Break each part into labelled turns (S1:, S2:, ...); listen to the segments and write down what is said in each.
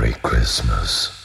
S1: Merry Christmas.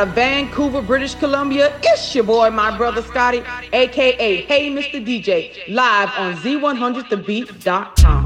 S2: Out of Vancouver, British Columbia, it's your boy, my brother Scotty, aka Hey Mr. DJ, live on Z100thebeat.com.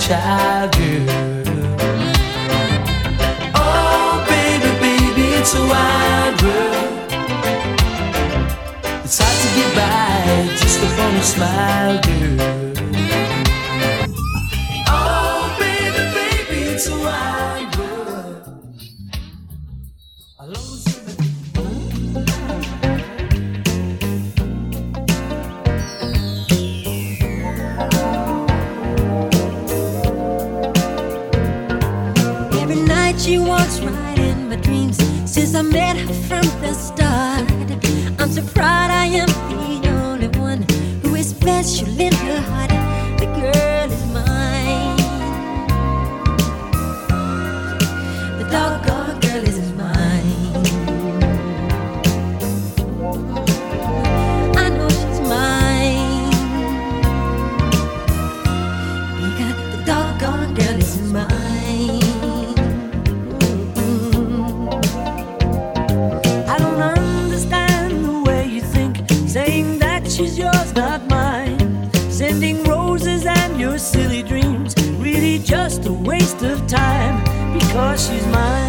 S1: child. Oh, baby, baby, it's a wide world. It's hard to get by just upon a smile, dude. I met her
S3: from cause she's mine.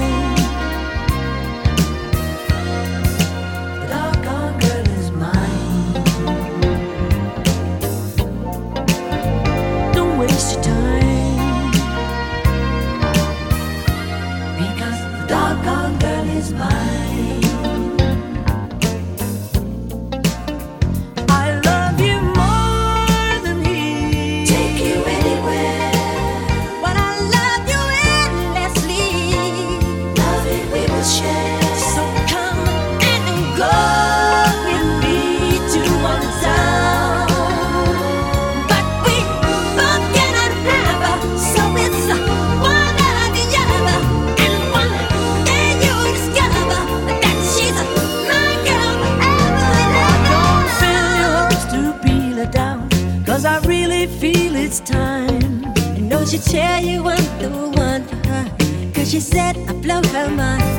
S4: tell you I'm the
S3: one for her. Cause she said I blow her mind.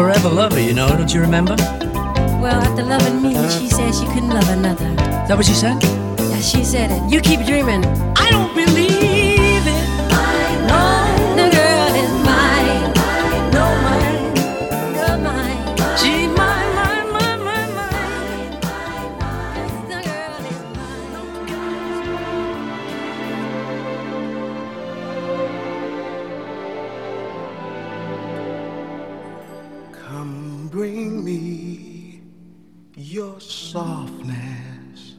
S3: That I'm her forever lover, you know, don't you remember?
S4: Well, after loving me, uh-huh. she said she couldn't love another.
S3: Is that what she said?
S4: Yeah, she said it. You keep dreaming.
S3: I don't
S5: softness.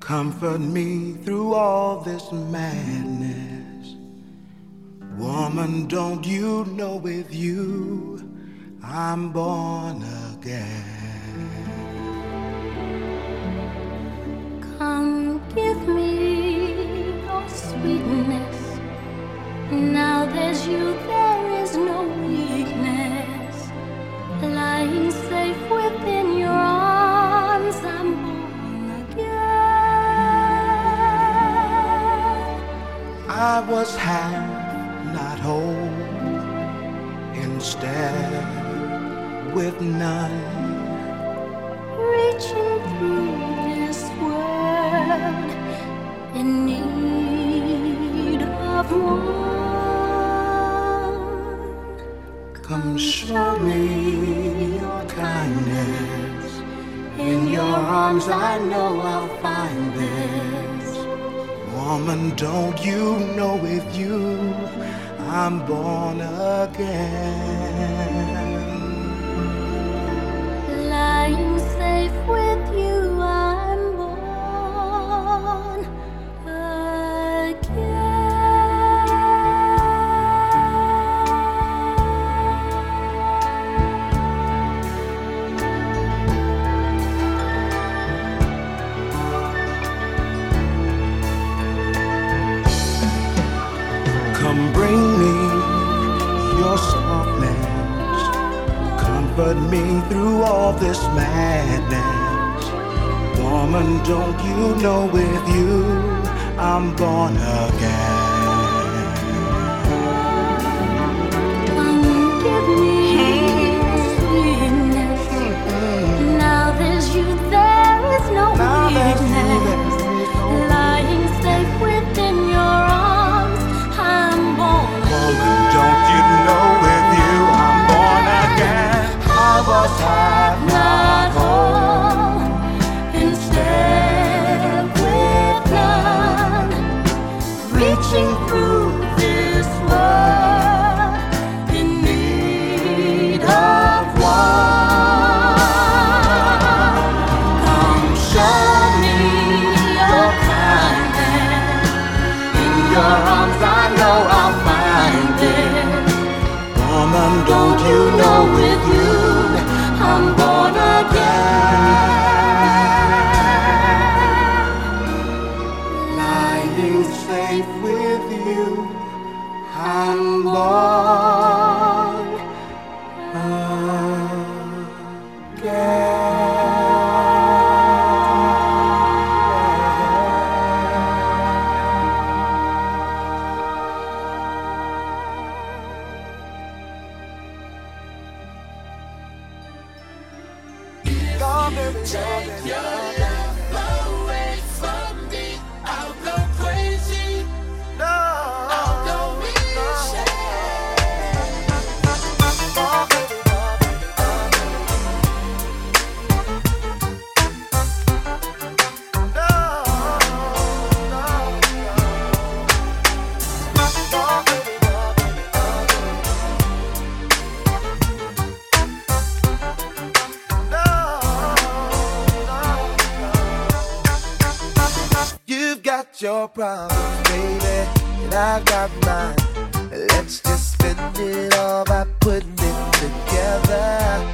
S5: Comfort me through all this madness. Woman, don't you know with you I'm born again?
S6: Come give me your sweetness. Now there's you, there
S5: I was half, not whole, instead with none.
S6: Reaching through this world in need of one.
S5: Come show me your kindness. In your arms, I know I'll find this. Woman, don't you know with you I'm born again?
S6: Lying safe with
S5: through all this madness. Woman, don't you know with you I'm born again?
S6: Your
S5: problems, baby, and I got mine. Let's just spend it all by putting it together.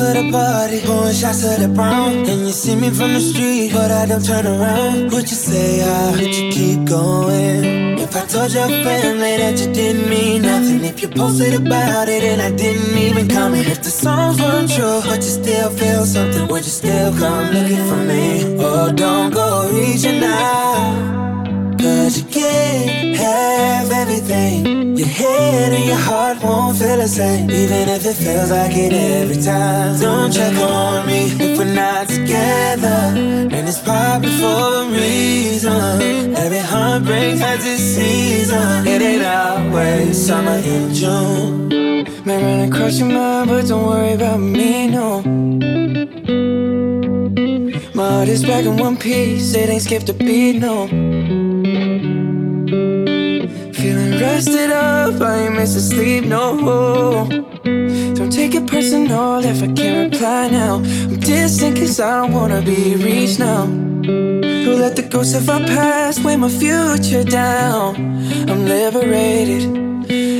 S1: Of
S7: the
S8: party, pouring shots of the brown. And you see me from the street, but I don't turn around. Would you say I would you keep going? If I told your family that you didn't mean nothing, if you posted about it and I didn't even comment, if the songs weren't true, but you still feel something, would you still come looking for me? Oh, don't go reaching out. Cause you can't have everything. Your head and your heart won't feel the same. Even if it feels like it every time. Don't check on me if we're not together. And it's probably for a reason. Every heartbreak has its season. It ain't always summer in June.
S7: May run across your mind, but don't worry about me, no. My heart is back in one piece, it ain't skipped a beat, no. Rested up, I ain't missing sleep, no. Don't take it personal if I can't reply now. I'm distant cause I don't wanna be reached now. Who let the ghosts of our past weigh my future down? I'm liberated.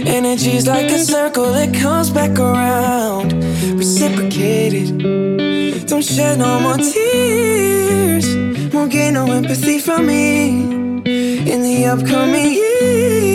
S7: Energy's like a circle that comes back around. Reciprocated. Don't shed no more tears. Won't get no empathy from me in the upcoming years.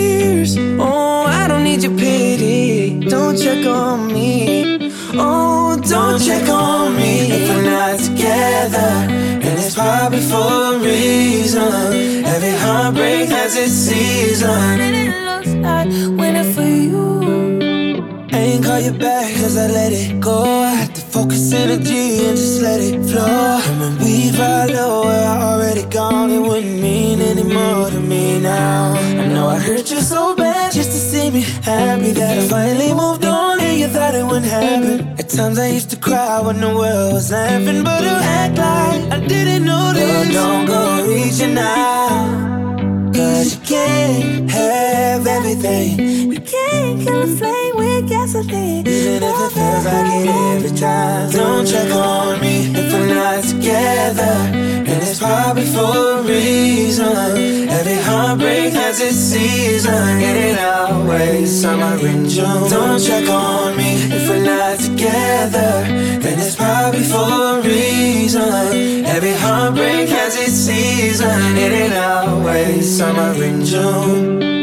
S7: Don't check on me. Oh, don't check on me if we're not together. And it's probably for a reason. Every heartbreak has its season.
S1: And it looks like winning for you.
S8: I ain't call you back cause I let it go. I had to focus energy and just let it flow. And when we follow where I already gone, it wouldn't mean any more to me now. I know I hurt made
S9: me happy that I finally moved on and you thought it wouldn't happen. At times I used to cry when the world was laughing, but you act like I didn't notice. Girl, don't go reaching out. Cause you can't have everything. We can't kill a flame with gasoline. Even if it feels like it every time. Don't check on me if we're not together. Probably for a reason. Every heartbreak has its season. Get it out, waste summer in June. Don't check on me if we're not together. Then it's probably for a reason. Every heartbreak has its season. Get it out, waste summer in June.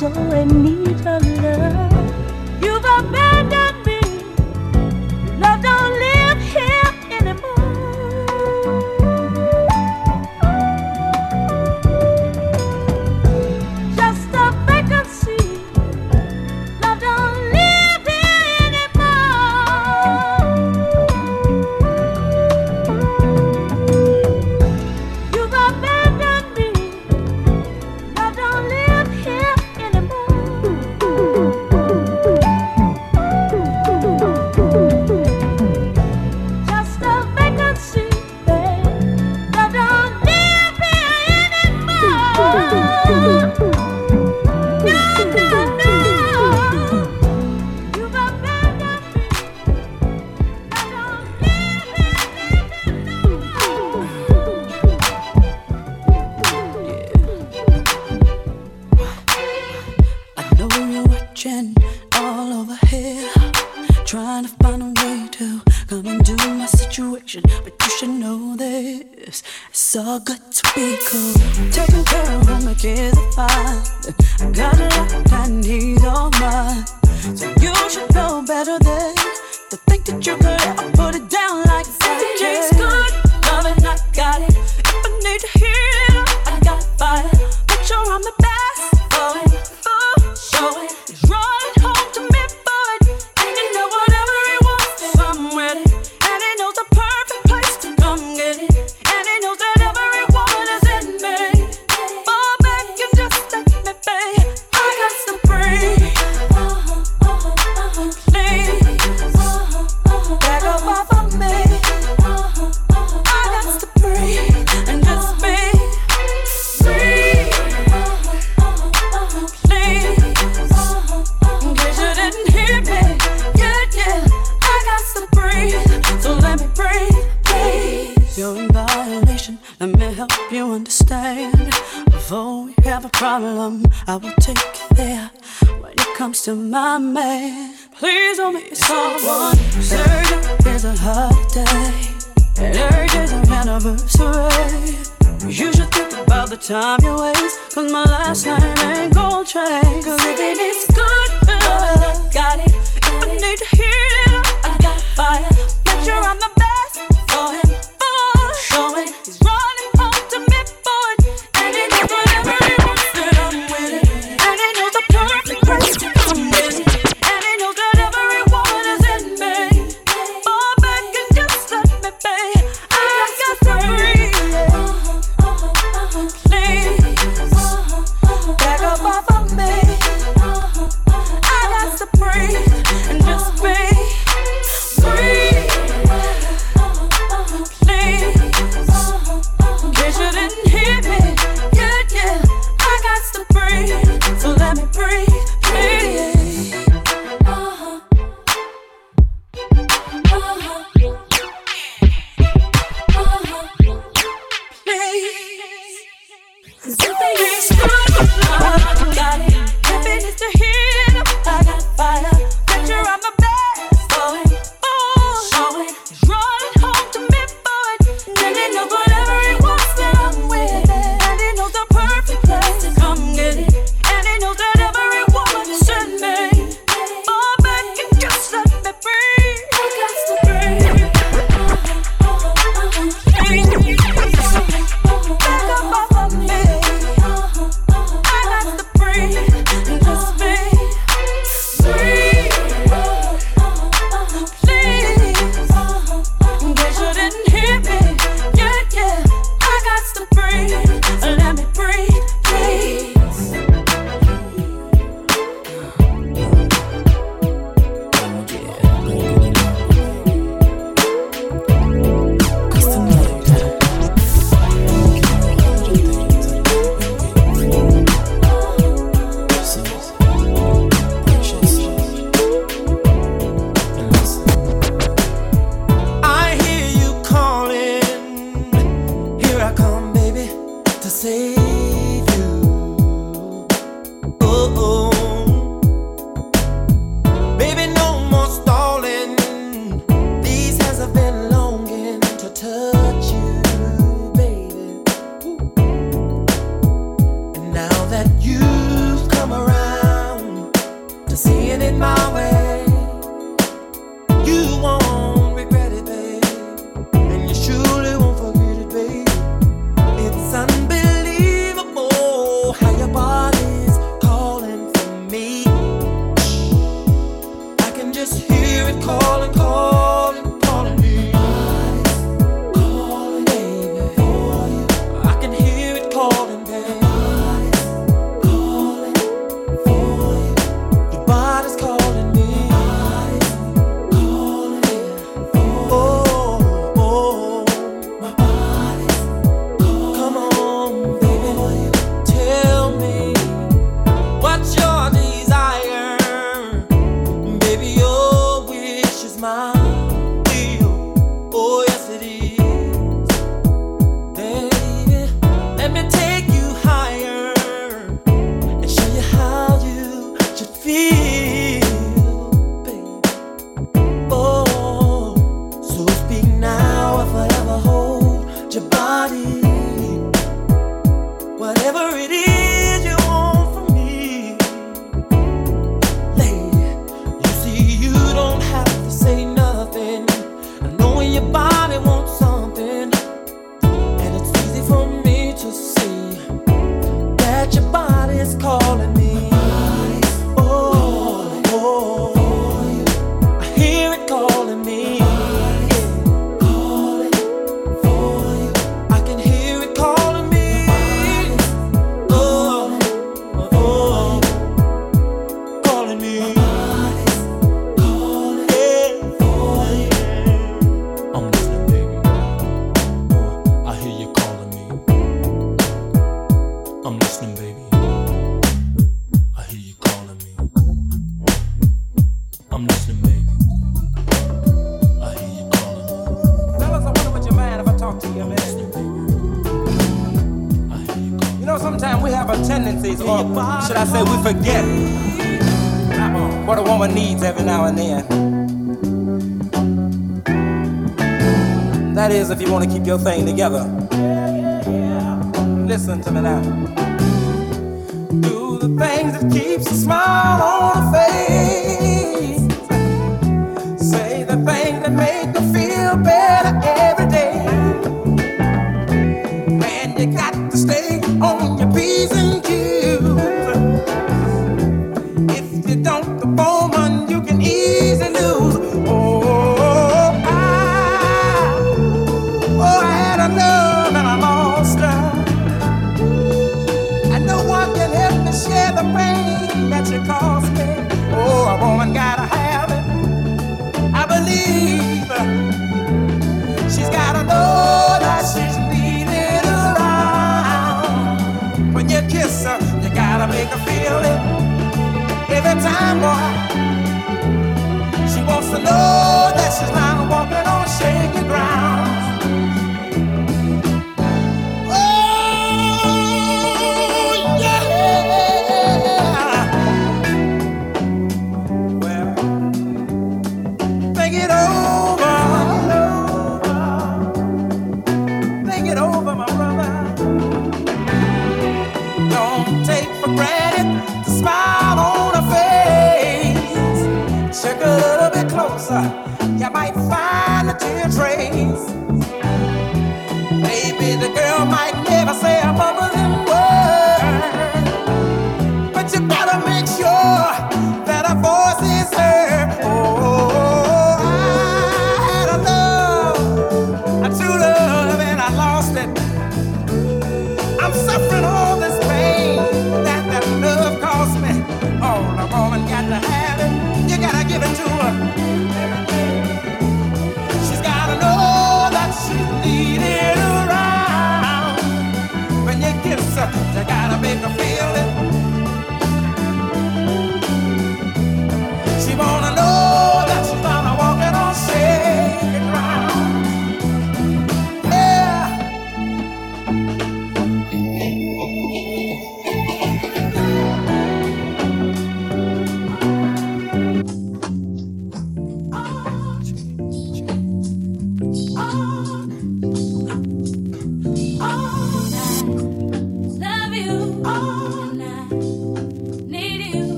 S10: so
S1: problem, I will take you there when it comes to my man. Please don't make someone surgeon is a holiday, and urges an anniversary. You should think about the time you waste, cause my last name ain't gold chain. Cause if it is good, love, got it. If I need to hear it, I got fire. Bet you're on the
S11: forget
S12: what a woman needs every now and then. That is, if you want to keep your thing together. Listen to me now. Do the things that keeps a smile on her face.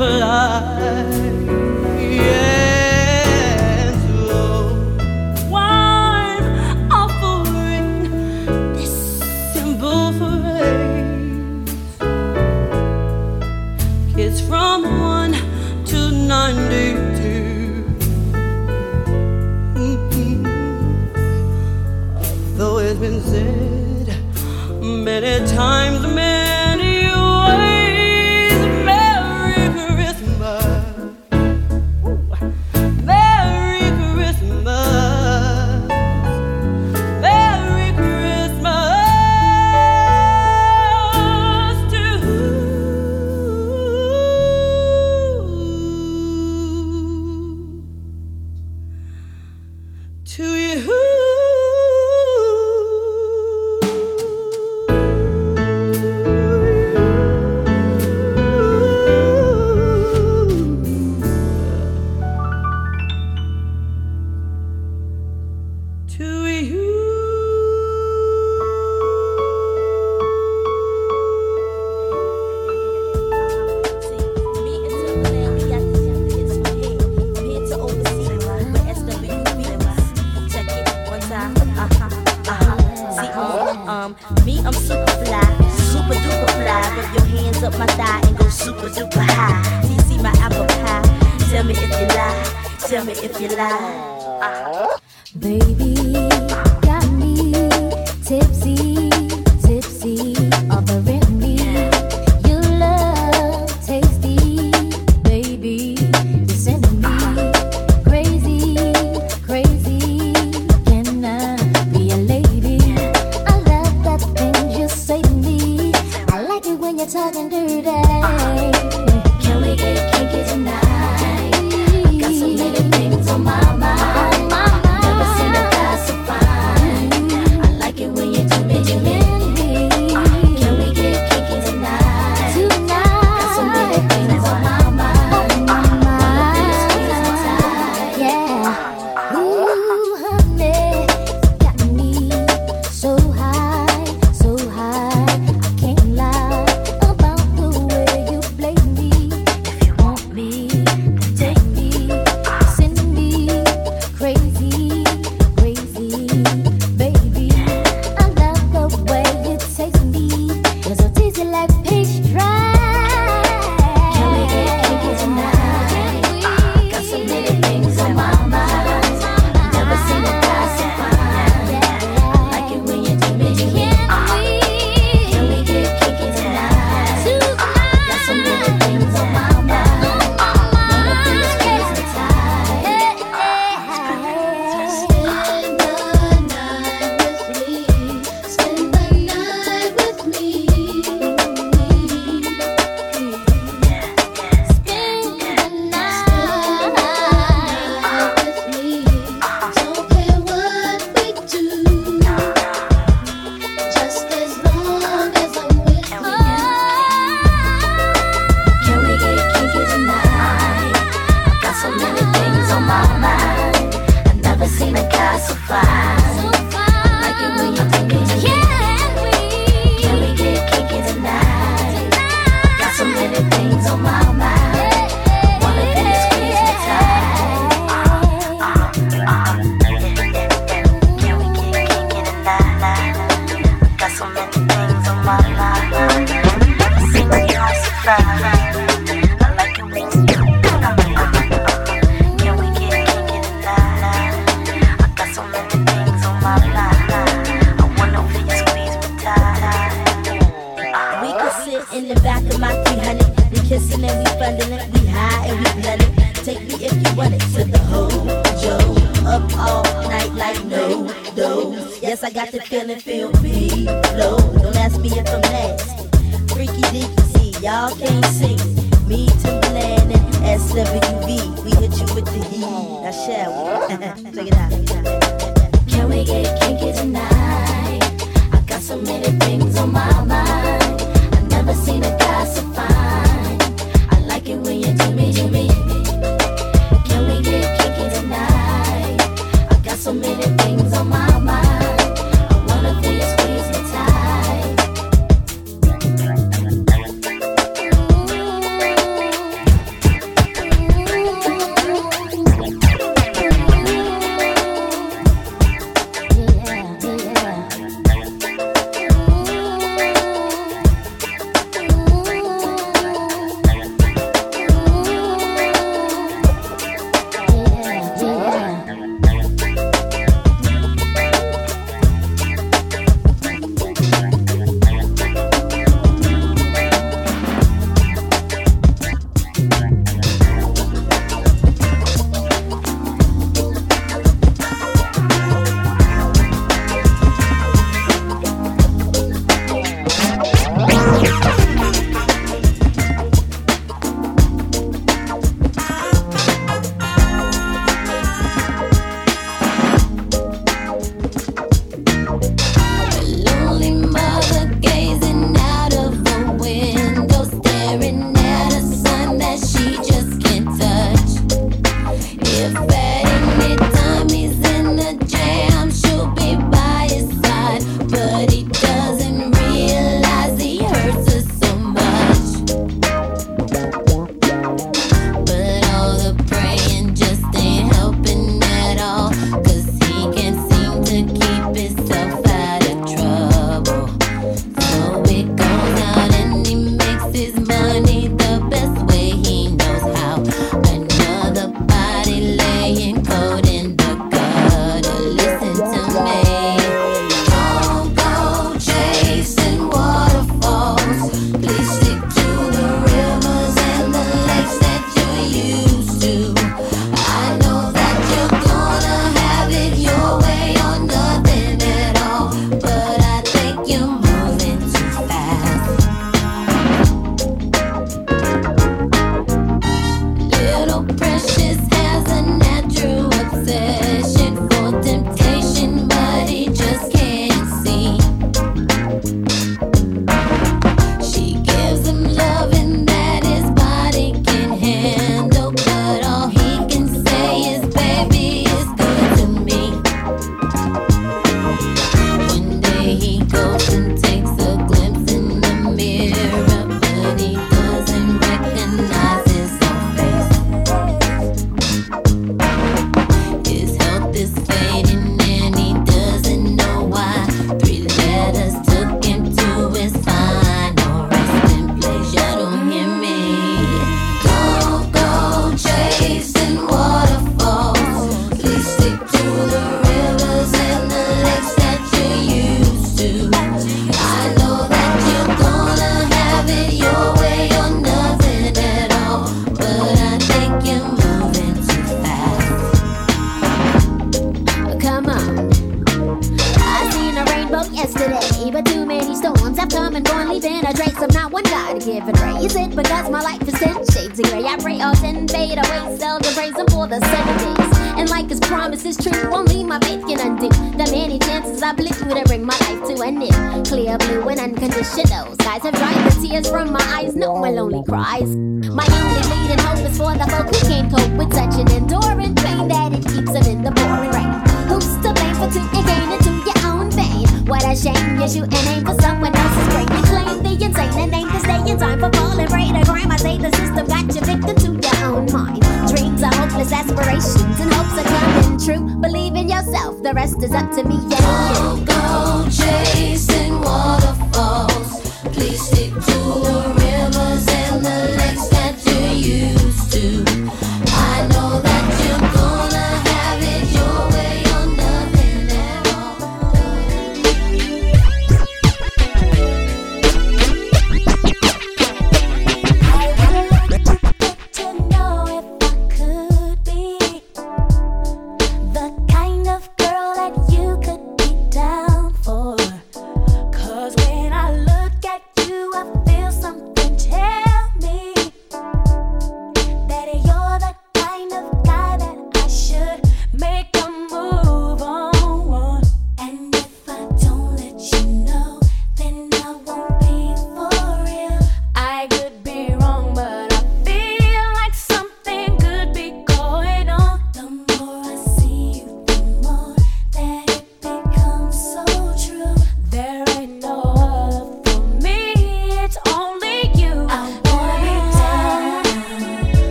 S13: To
S7: fly.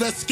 S14: What's under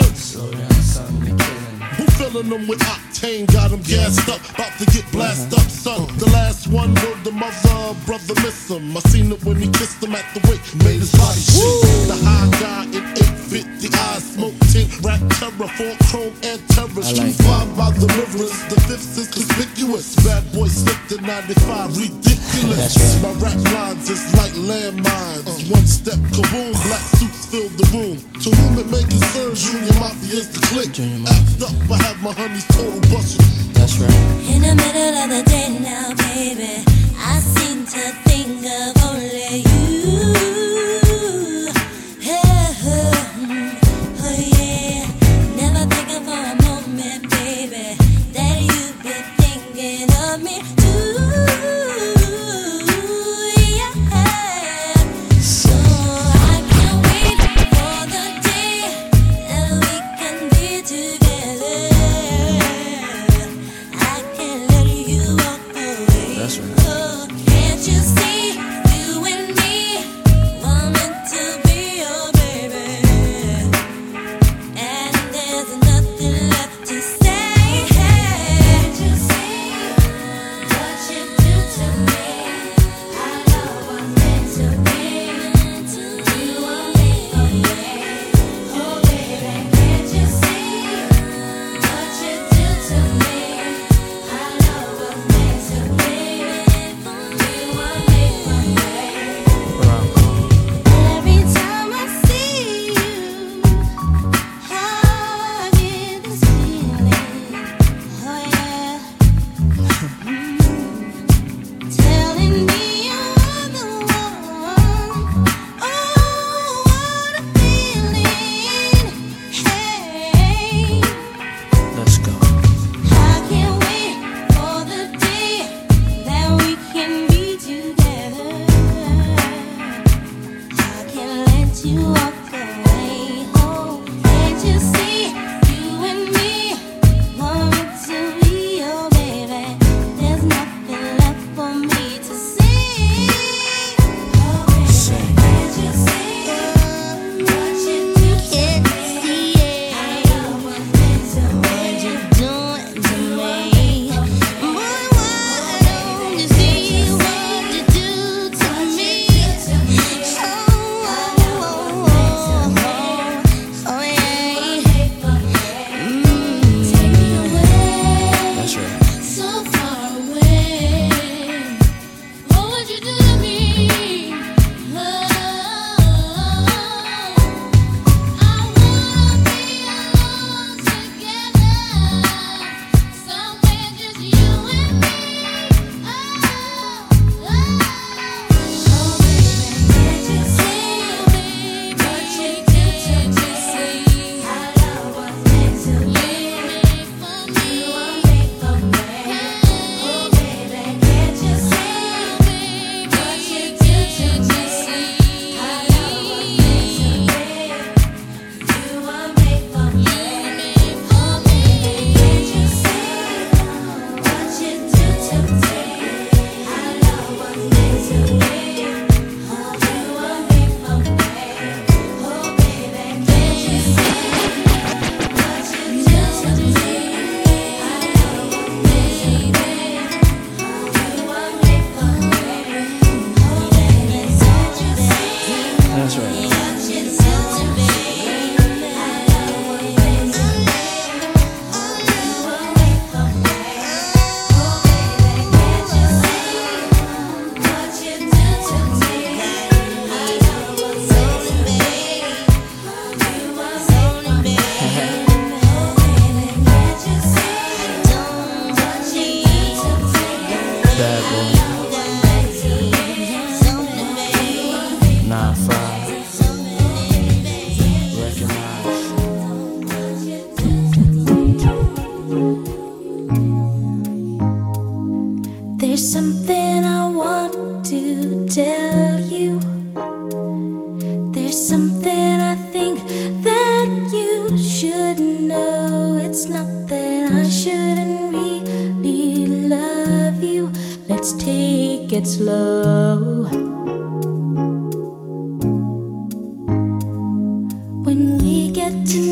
S14: get to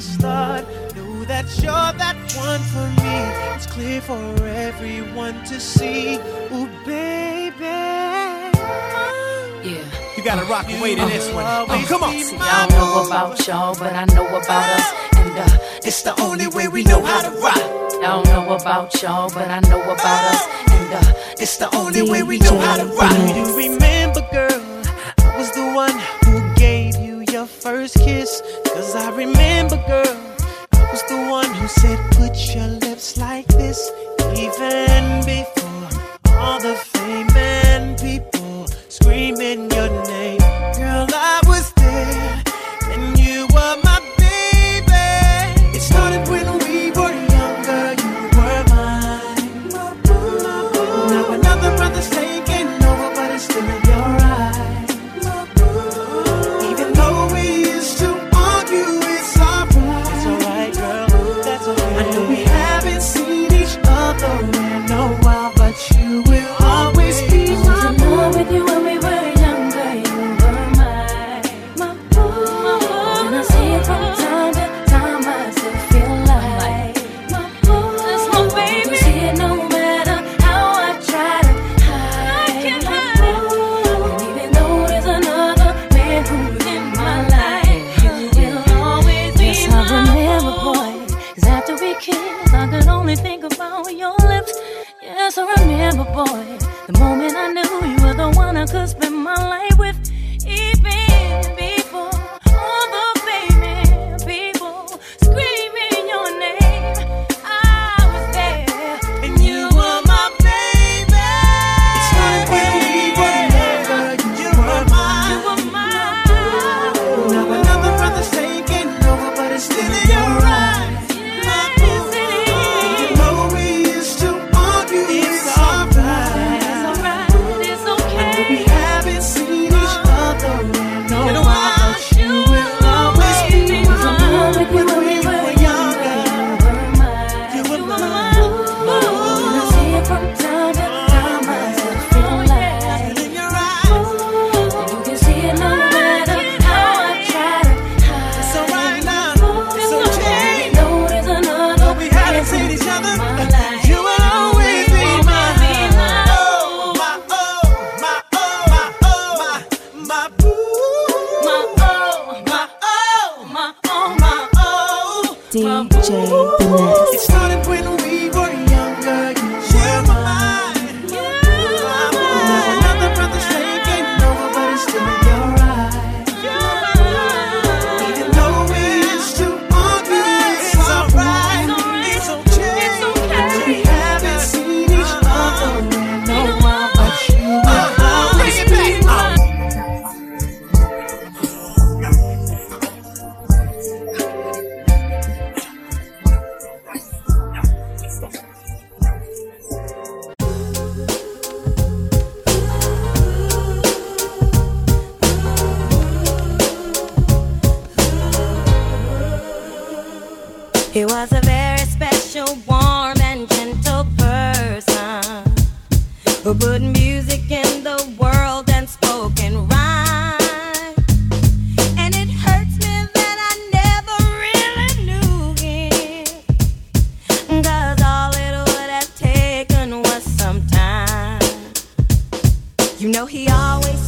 S7: start. Know that you're that one for me. It's clear for everyone to see. Ooh, baby.
S15: Yeah.
S7: You gotta rock away to this one. Oh, come on.
S15: See, I don't know about y'all, but I know about us. And uh, it's the only way we know how to rock. I don't know about y'all, but I know about us. And uh, it's the only way we know how to rock.
S7: Do you remember, girl? I was the one your first kiss. Cause I remember, girl, I was the one who said, Put your lips like this. Even before all the fame and people screaming your name. Girl, I was there, and you were my.
S16: boy. The moment I knew you were the one I could spend You know he always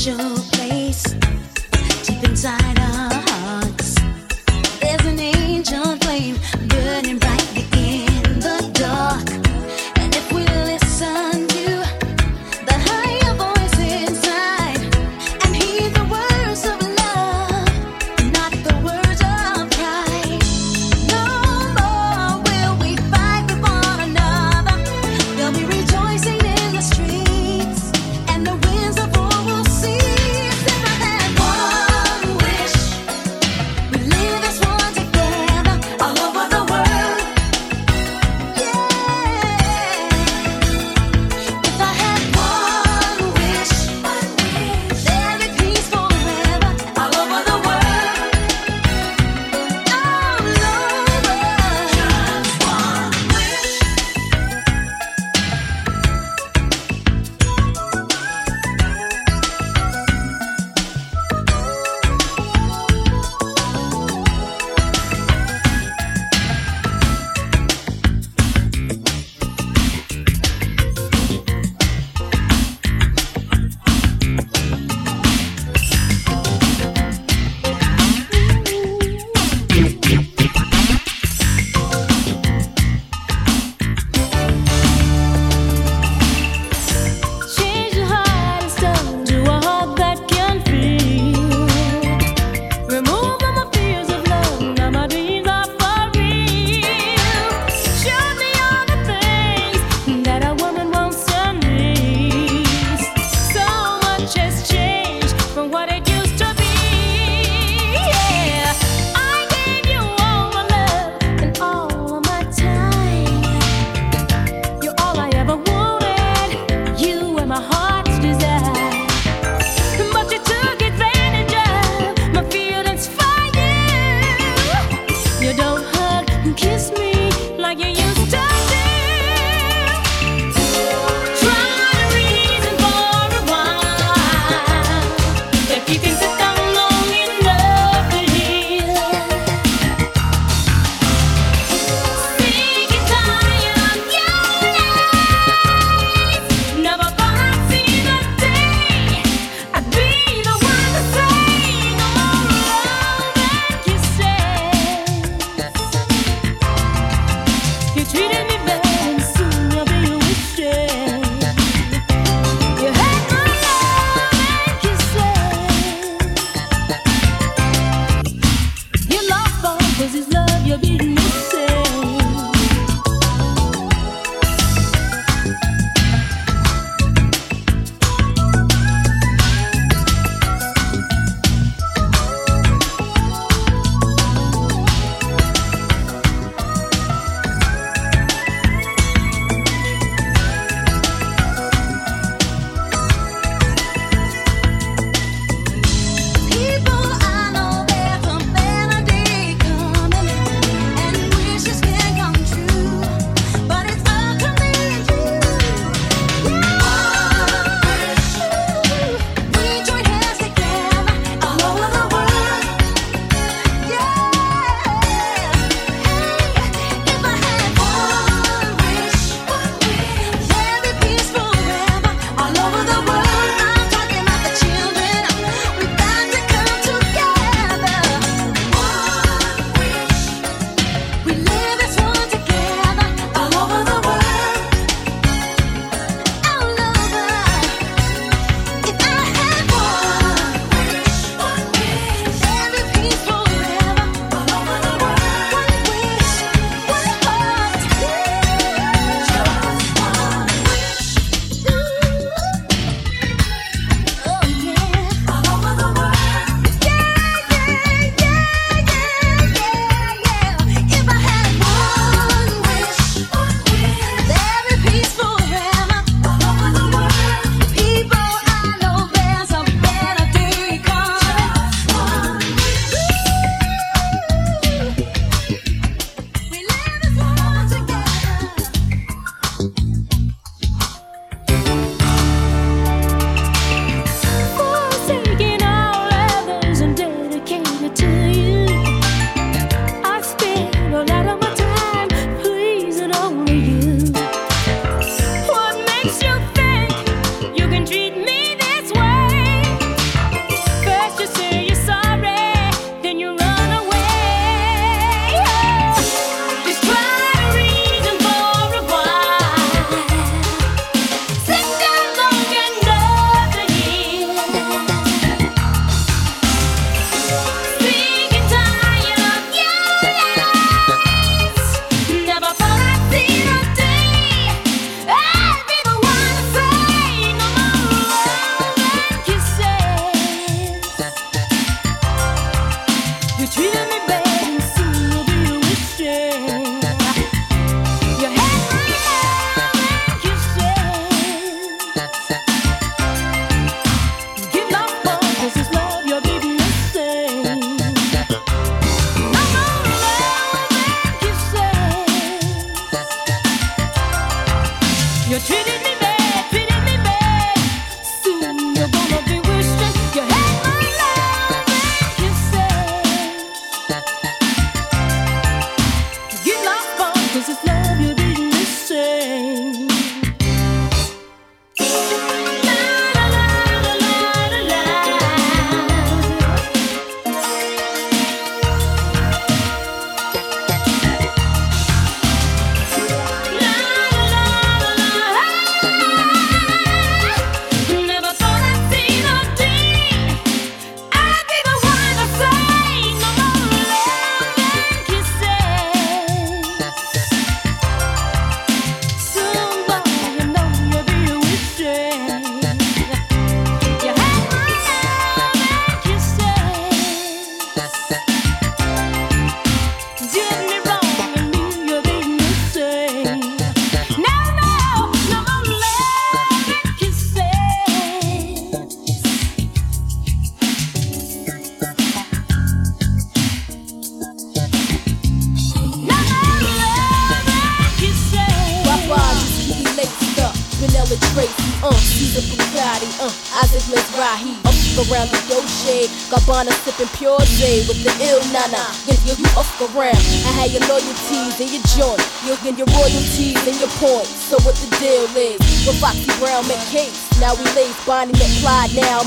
S16: show.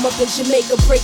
S16: up in
S17: Jamaica,
S8: break.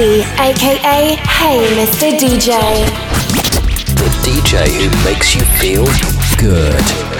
S8: Aka Hey Mr. DJ.
S18: The DJ who makes you feel good.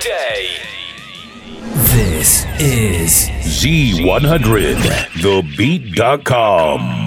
S19: Today.
S20: This is Z100, thebeat.com.